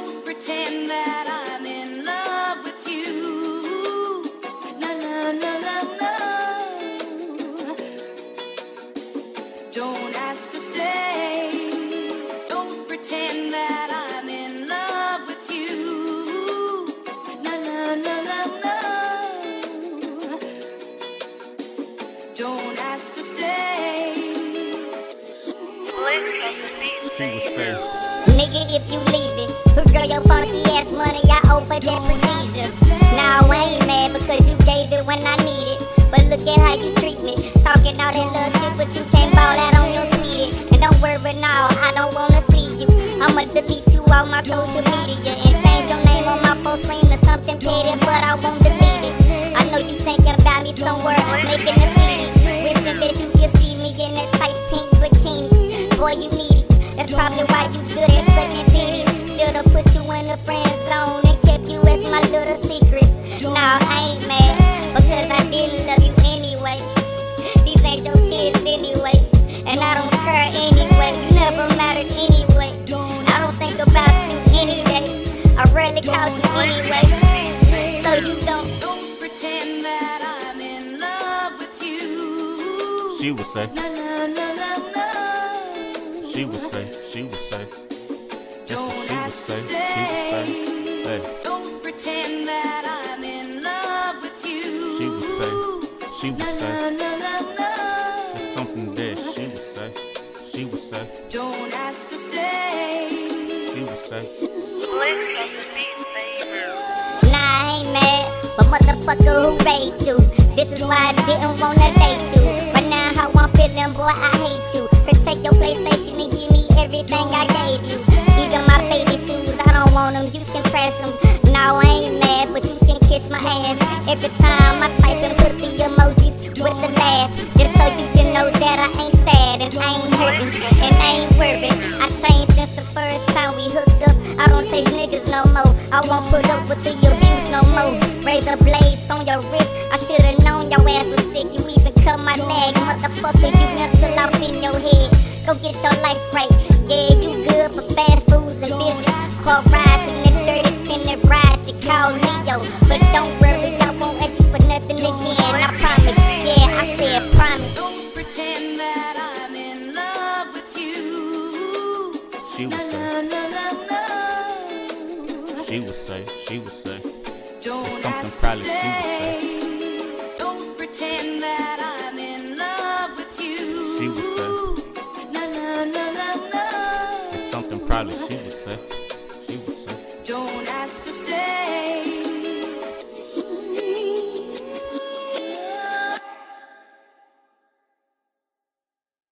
Don't pretend that I'm in love with you. No, no, no, no, no. Don't ask to stay. Don't pretend that I'm in love with you. No, no, no, no, no. Don't ask to stay. Listen She would say, Nigga, if you leave it, That procedure. Now I ain't mad because you gave it when I need it. But look at how you treat me. Talking all that little shit, but you can't ball out on your speed. And don't worry now, I don't wanna see you. I'ma delete you off my social media and change your name on my phone screen to something petty, but I won't delete it. I know you thinking about me somewhere, making a little secret. Nah, I ain't mad because I didn't love you anyway. These ain't your kids anyway, and I don't care anyway. You never mattered anyway. I don't think about you any day. I rarely called you anyway, so you don't. Don't pretend that I'm in love with you. she would say, she would say, she would say. That's what she would ask say, she would say. Stay. Hey, Don't pretend that I'm in love with you. she would say, she would No, say. no, no, no. There's something there, she would say, she would say, Don't ask to stay. she would say. listen to me, baby. Nah, I ain't mad, but motherfucker, who raised you? This is why I didn't wanna date you. Every time I type and put the emojis with the laugh. Just so you can know that I ain't sad and I ain't hurting and I ain't worried. I changed since the first time we hooked up. I don't chase niggas no more. I won't put up with the abuse no more. Razor blades on your wrist. I should've known your ass was sick. You even cut my leg, motherfucker. You mental off in your head. Go get your life right. Yeah, you good for fast foods and business. Car rides in the dirty tinted ride. You call Leo, but don't She would say. She would say. She would say. There's something probably she would say. That She would say. Something probably she would say. She would say. Don't ask to stay.